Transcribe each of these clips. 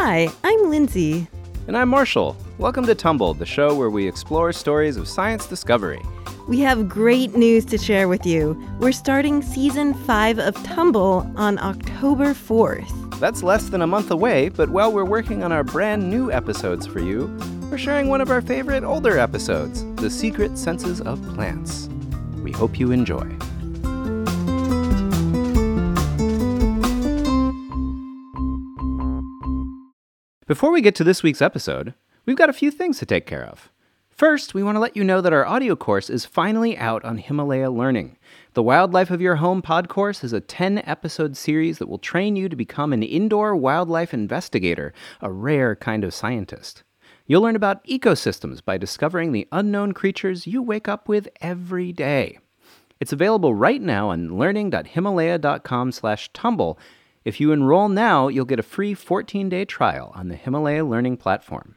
Hi, I'm Lindsay. And I'm Marshall. Welcome to Tumble, the show where we explore stories of science discovery. We have great news to share with you. We're starting season 5 of Tumble on October 4th. That's less than a month away, but while we're working on our brand new episodes for you, we're sharing one of our favorite older episodes The Secret Senses of Plants. We hope you enjoy. Before we get to this week's episode, we've got a few things to take care of. First, we want to let you know that our audio course is finally out on Himalaya Learning. The Wildlife of Your Home pod course is a 10 episode series that will train you to become an indoor wildlife investigator, a rare kind of scientist. You'll learn about ecosystems by discovering the unknown creatures you wake up with every day. It's available right now on learning.himalaya.com/tumble if you enroll now, you'll get a free 14 day trial on the Himalaya Learning Platform.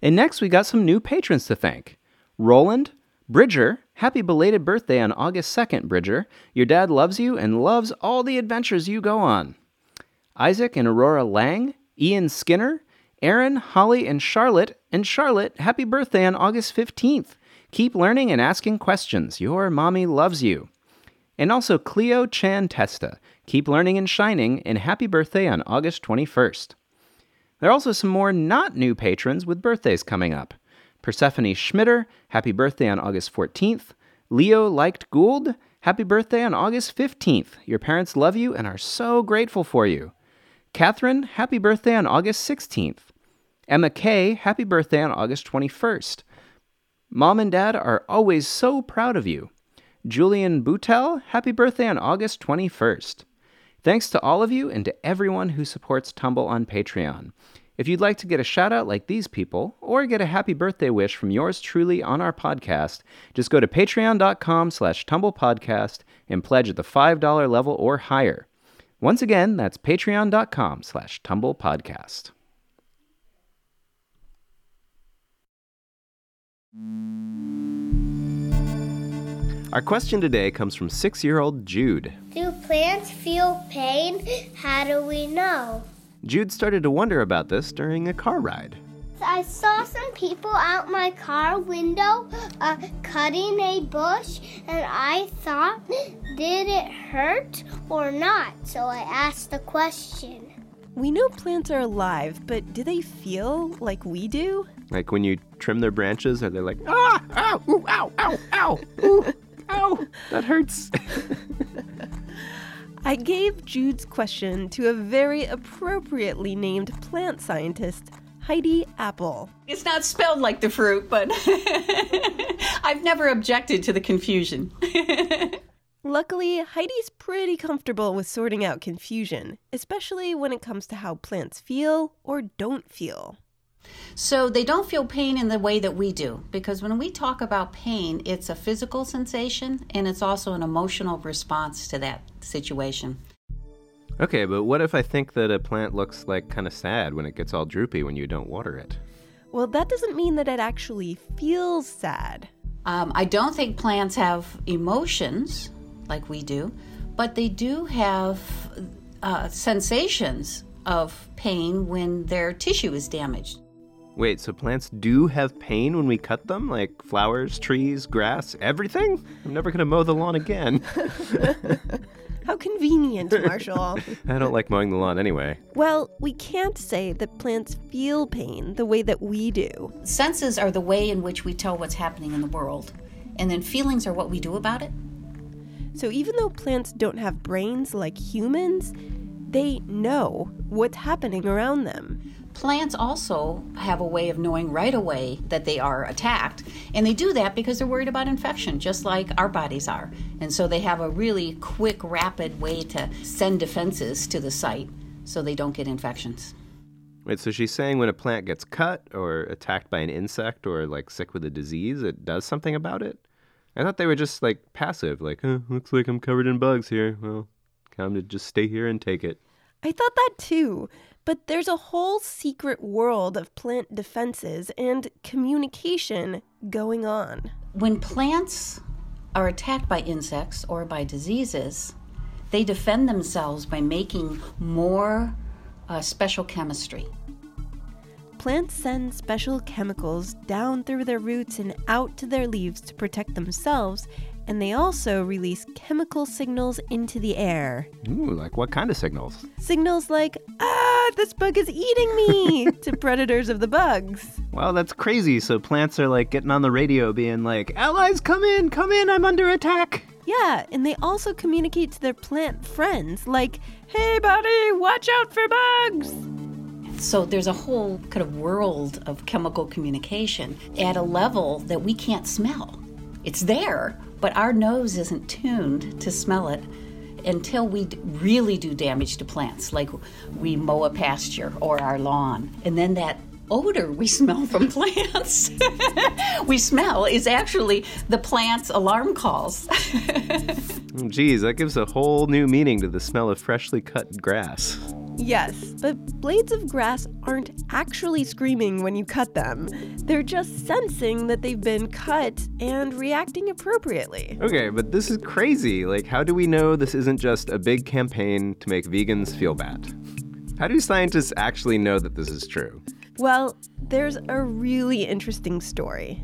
And next, we got some new patrons to thank Roland, Bridger, happy belated birthday on August 2nd, Bridger. Your dad loves you and loves all the adventures you go on. Isaac and Aurora Lang, Ian Skinner, Aaron, Holly, and Charlotte. And Charlotte, happy birthday on August 15th. Keep learning and asking questions. Your mommy loves you. And also Cleo Chan Testa. Keep learning and shining, and happy birthday on August 21st. There are also some more not new patrons with birthdays coming up. Persephone Schmitter, happy birthday on August 14th. Leo Liked Gould, happy birthday on August 15th. Your parents love you and are so grateful for you. Catherine, happy birthday on August 16th. Emma Kay, happy birthday on August 21st. Mom and Dad are always so proud of you. Julian Boutel, happy birthday on August 21st. Thanks to all of you and to everyone who supports Tumble on Patreon. If you'd like to get a shout out like these people, or get a happy birthday wish from yours truly on our podcast, just go to patreon.com slash tumblepodcast and pledge at the $5 level or higher. Once again, that's patreon.com slash tumblepodcast. Our question today comes from six year old Jude. Do plants feel pain? How do we know? Jude started to wonder about this during a car ride. I saw some people out my car window uh, cutting a bush, and I thought, did it hurt or not? So I asked the question. We know plants are alive, but do they feel like we do? Like when you trim their branches, are they like, ah, ow, ooh, ow, ow, ow, ooh, ow, that hurts? I gave Jude's question to a very appropriately named plant scientist, Heidi Appel. It's not spelled like the fruit, but I've never objected to the confusion. Luckily, Heidi's pretty comfortable with sorting out confusion, especially when it comes to how plants feel or don't feel. So they don't feel pain in the way that we do, because when we talk about pain, it's a physical sensation and it's also an emotional response to that situation. Okay, but what if I think that a plant looks like kind of sad when it gets all droopy when you don't water it? Well, that doesn't mean that it actually feels sad. Um, I don't think plants have emotions like we do, but they do have uh, sensations of pain when their tissue is damaged. Wait, so plants do have pain when we cut them? Like flowers, trees, grass, everything? I'm never going to mow the lawn again. How convenient, Marshall. I don't like mowing the lawn anyway. well, we can't say that plants feel pain the way that we do. Senses are the way in which we tell what's happening in the world, and then feelings are what we do about it. So even though plants don't have brains like humans, they know what's happening around them. Plants also have a way of knowing right away that they are attacked, and they do that because they're worried about infection, just like our bodies are. And so they have a really quick, rapid way to send defenses to the site so they don't get infections. Wait, so she's saying when a plant gets cut or attacked by an insect or like sick with a disease, it does something about it? I thought they were just like passive, like, huh, looks like I'm covered in bugs here. Well, time to just stay here and take it. I thought that too. But there's a whole secret world of plant defenses and communication going on. When plants are attacked by insects or by diseases, they defend themselves by making more uh, special chemistry. Plants send special chemicals down through their roots and out to their leaves to protect themselves, and they also release chemical signals into the air. Ooh, like what kind of signals? Signals like, ah, this bug is eating me, to predators of the bugs. Well, that's crazy. So plants are like getting on the radio being like, allies, come in, come in, I'm under attack. Yeah, and they also communicate to their plant friends, like, hey, buddy, watch out for bugs. So there's a whole kind of world of chemical communication at a level that we can't smell. It's there, but our nose isn't tuned to smell it until we really do damage to plants, like we mow a pasture or our lawn. And then that odor we smell from plants, we smell is actually the plant's alarm calls. Geez, that gives a whole new meaning to the smell of freshly cut grass. Yes, but blades of grass aren't actually screaming when you cut them. They're just sensing that they've been cut and reacting appropriately. Okay, but this is crazy. Like, how do we know this isn't just a big campaign to make vegans feel bad? How do scientists actually know that this is true? Well, there's a really interesting story.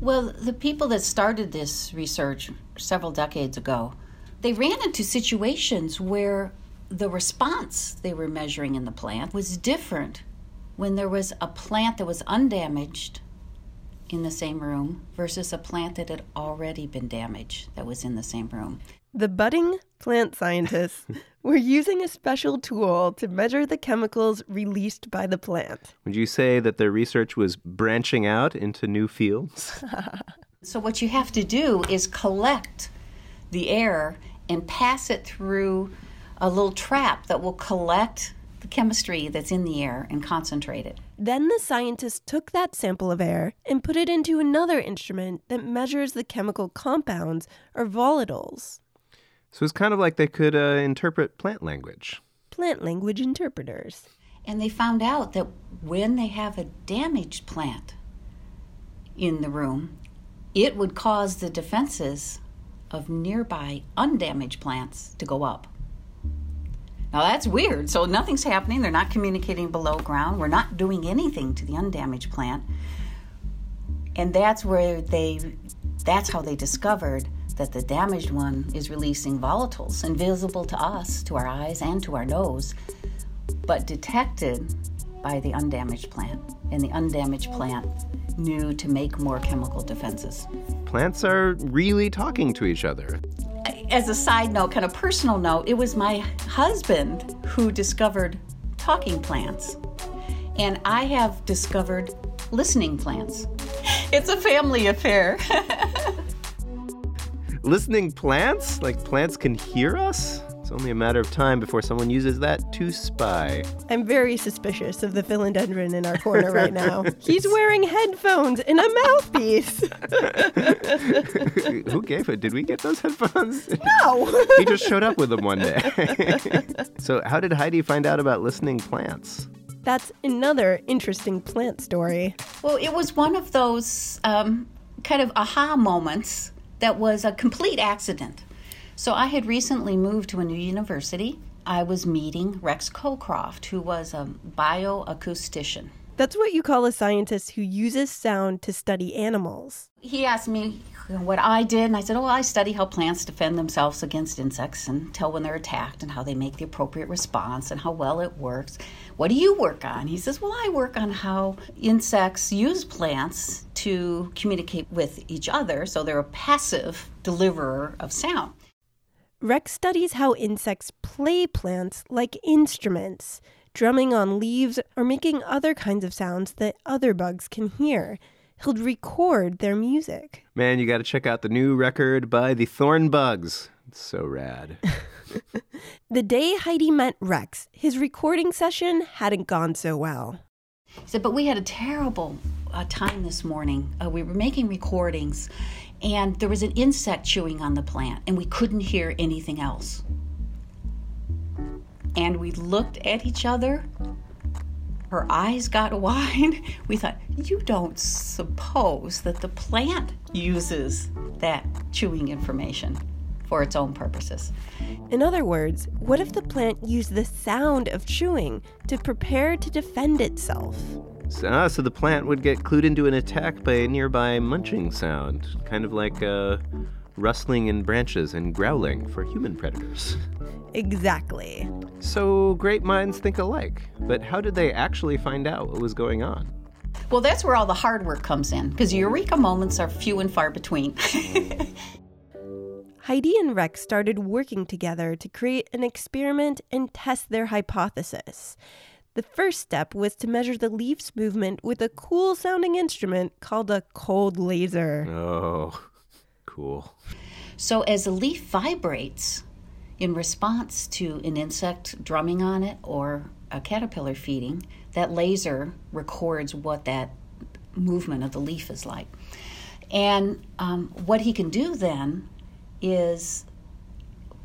Well, the people that started this research several decades ago, they ran into situations where the response they were measuring in the plant was different when there was a plant that was undamaged in the same room versus a plant that had already been damaged that was in the same room. The budding plant scientists were using a special tool to measure the chemicals released by the plant. Would you say that their research was branching out into new fields? so, what you have to do is collect the air and pass it through a little trap that will collect the chemistry that's in the air and concentrate it. Then the scientists took that sample of air and put it into another instrument that measures the chemical compounds or volatiles. So it's kind of like they could uh, interpret plant language. Plant language interpreters. And they found out that when they have a damaged plant in the room, it would cause the defenses of nearby undamaged plants to go up. Now that's weird. So nothing's happening. They're not communicating below ground. We're not doing anything to the undamaged plant. And that's where they that's how they discovered that the damaged one is releasing volatiles invisible to us, to our eyes and to our nose, but detected by the undamaged plant. And the undamaged plant knew to make more chemical defenses. Plants are really talking to each other as a side note, kind of personal note, it was my husband who discovered talking plants. And I have discovered listening plants. It's a family affair. listening plants? Like plants can hear us? It's only a matter of time before someone uses that to spy. I'm very suspicious of the philodendron in our corner right now. He's wearing headphones and a mouthpiece. Who gave it? Did we get those headphones? No. he just showed up with them one day. so, how did Heidi find out about listening plants? That's another interesting plant story. Well, it was one of those um, kind of aha moments that was a complete accident. So I had recently moved to a new university. I was meeting Rex Cocroft, who was a bioacoustician. That's what you call a scientist who uses sound to study animals. He asked me what I did, and I said, Oh, I study how plants defend themselves against insects and tell when they're attacked and how they make the appropriate response and how well it works. What do you work on? He says, Well, I work on how insects use plants to communicate with each other, so they're a passive deliverer of sound. Rex studies how insects play plants like instruments, drumming on leaves or making other kinds of sounds that other bugs can hear. He'll record their music. Man, you got to check out the new record by the Thorn Bugs. It's so rad. the day Heidi met Rex, his recording session hadn't gone so well. He said, but we had a terrible uh, time this morning. Uh, we were making recordings, and there was an insect chewing on the plant, and we couldn't hear anything else. And we looked at each other. Her eyes got wide. We thought, you don't suppose that the plant uses that chewing information for its own purposes. In other words, what if the plant used the sound of chewing to prepare to defend itself? So, ah, so the plant would get clued into an attack by a nearby munching sound, kind of like uh, rustling in branches and growling for human predators. Exactly. So great minds think alike, but how did they actually find out what was going on? Well, that's where all the hard work comes in, because eureka moments are few and far between. Heidi and Rex started working together to create an experiment and test their hypothesis. The first step was to measure the leaf's movement with a cool sounding instrument called a cold laser. Oh, cool. So, as the leaf vibrates in response to an insect drumming on it or a caterpillar feeding, that laser records what that movement of the leaf is like. And um, what he can do then is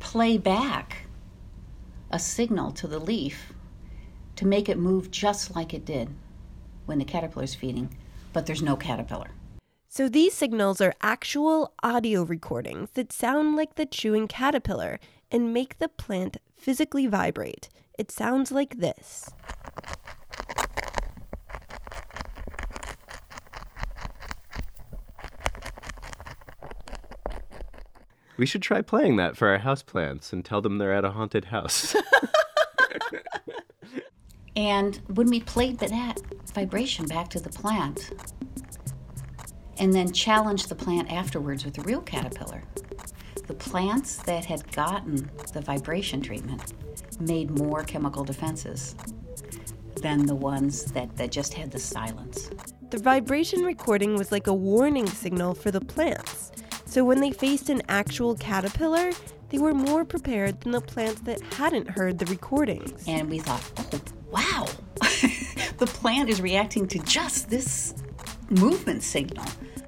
play back a signal to the leaf to make it move just like it did when the caterpillar is feeding, but there's no caterpillar. So these signals are actual audio recordings that sound like the chewing caterpillar and make the plant physically vibrate. It sounds like this. We should try playing that for our houseplants and tell them they're at a haunted house. And when we played that vibration back to the plant, and then challenged the plant afterwards with the real caterpillar, the plants that had gotten the vibration treatment made more chemical defenses than the ones that, that just had the silence. The vibration recording was like a warning signal for the plants. So when they faced an actual caterpillar, they were more prepared than the plants that hadn't heard the recordings. And we thought, oh, wow, the plant is reacting to just this movement signal.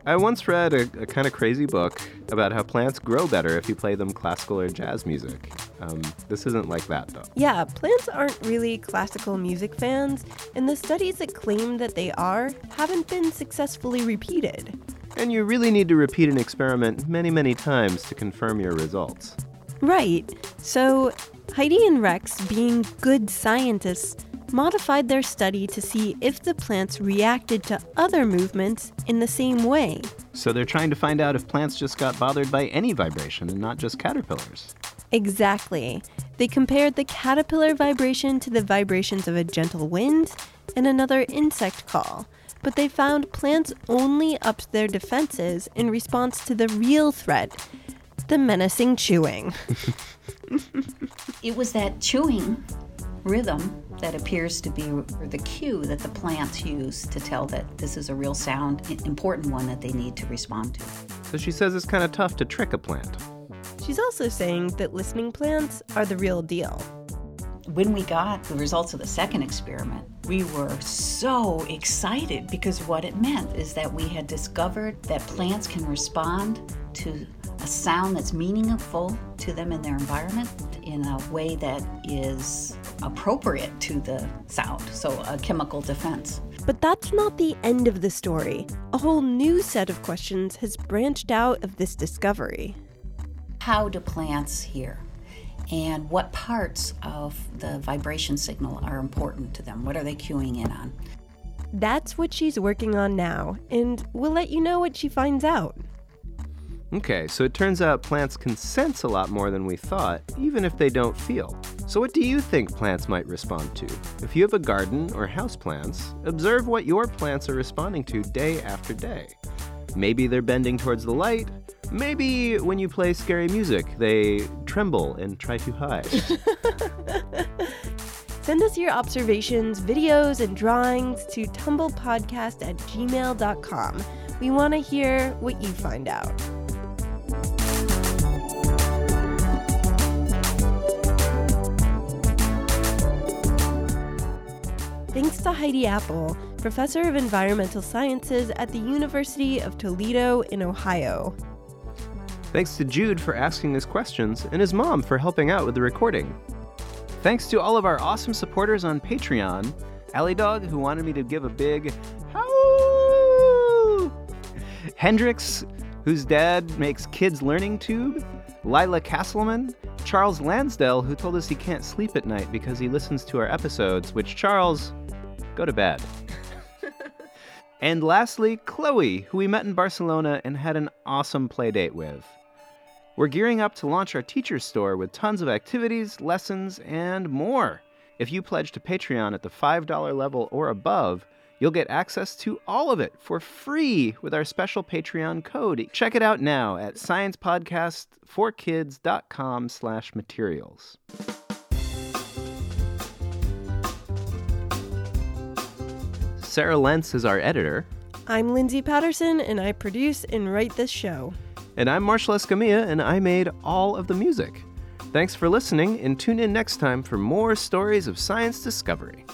I once read a, a kind of crazy book about how plants grow better if you play them classical or jazz music. Um, this isn't like that, though. Yeah, plants aren't really classical music fans, and the studies that claim that they are haven't been successfully repeated. And you really need to repeat an experiment many, many times to confirm your results. Right. So, Heidi and Rex, being good scientists, modified their study to see if the plants reacted to other movements in the same way. So they're trying to find out if plants just got bothered by any vibration and not just caterpillars. Exactly. They compared the caterpillar vibration to the vibrations of a gentle wind and another insect call. But they found plants only upped their defenses in response to the real threat the menacing chewing. it was that chewing rhythm that appears to be the cue that the plants use to tell that this is a real sound, important one that they need to respond to. So she says it's kind of tough to trick a plant. She's also saying that listening plants are the real deal. When we got the results of the second experiment, we were so excited because what it meant is that we had discovered that plants can respond to a sound that's meaningful to them in their environment in a way that is appropriate to the sound, so a chemical defense. But that's not the end of the story. A whole new set of questions has branched out of this discovery. How do plants hear? And what parts of the vibration signal are important to them? What are they cueing in on? That's what she's working on now, and we'll let you know what she finds out. Okay, so it turns out plants can sense a lot more than we thought, even if they don't feel. So, what do you think plants might respond to? If you have a garden or house plants, observe what your plants are responding to day after day. Maybe they're bending towards the light. Maybe when you play scary music, they tremble and try to hide. Send us your observations, videos, and drawings to tumblepodcast at gmail.com. We want to hear what you find out. Thanks to Heidi Appel, professor of environmental sciences at the University of Toledo in Ohio. Thanks to Jude for asking his questions and his mom for helping out with the recording. Thanks to all of our awesome supporters on Patreon. Alley Dog, who wanted me to give a big Howl! Hendrix, whose dad makes Kids Learning Tube. Lila Castleman, Charles Lansdale, who told us he can't sleep at night because he listens to our episodes, which, Charles, go to bed. and lastly, Chloe, who we met in Barcelona and had an awesome play date with. We're gearing up to launch our teacher store with tons of activities, lessons, and more. If you pledge to Patreon at the $5 level or above, you'll get access to all of it for free with our special Patreon code. Check it out now at sciencepodcast4kids.com slash materials. Sarah Lentz is our editor. I'm Lindsay Patterson, and I produce and write this show. And I'm Marshall Escamilla, and I made all of the music. Thanks for listening, and tune in next time for more stories of science discovery.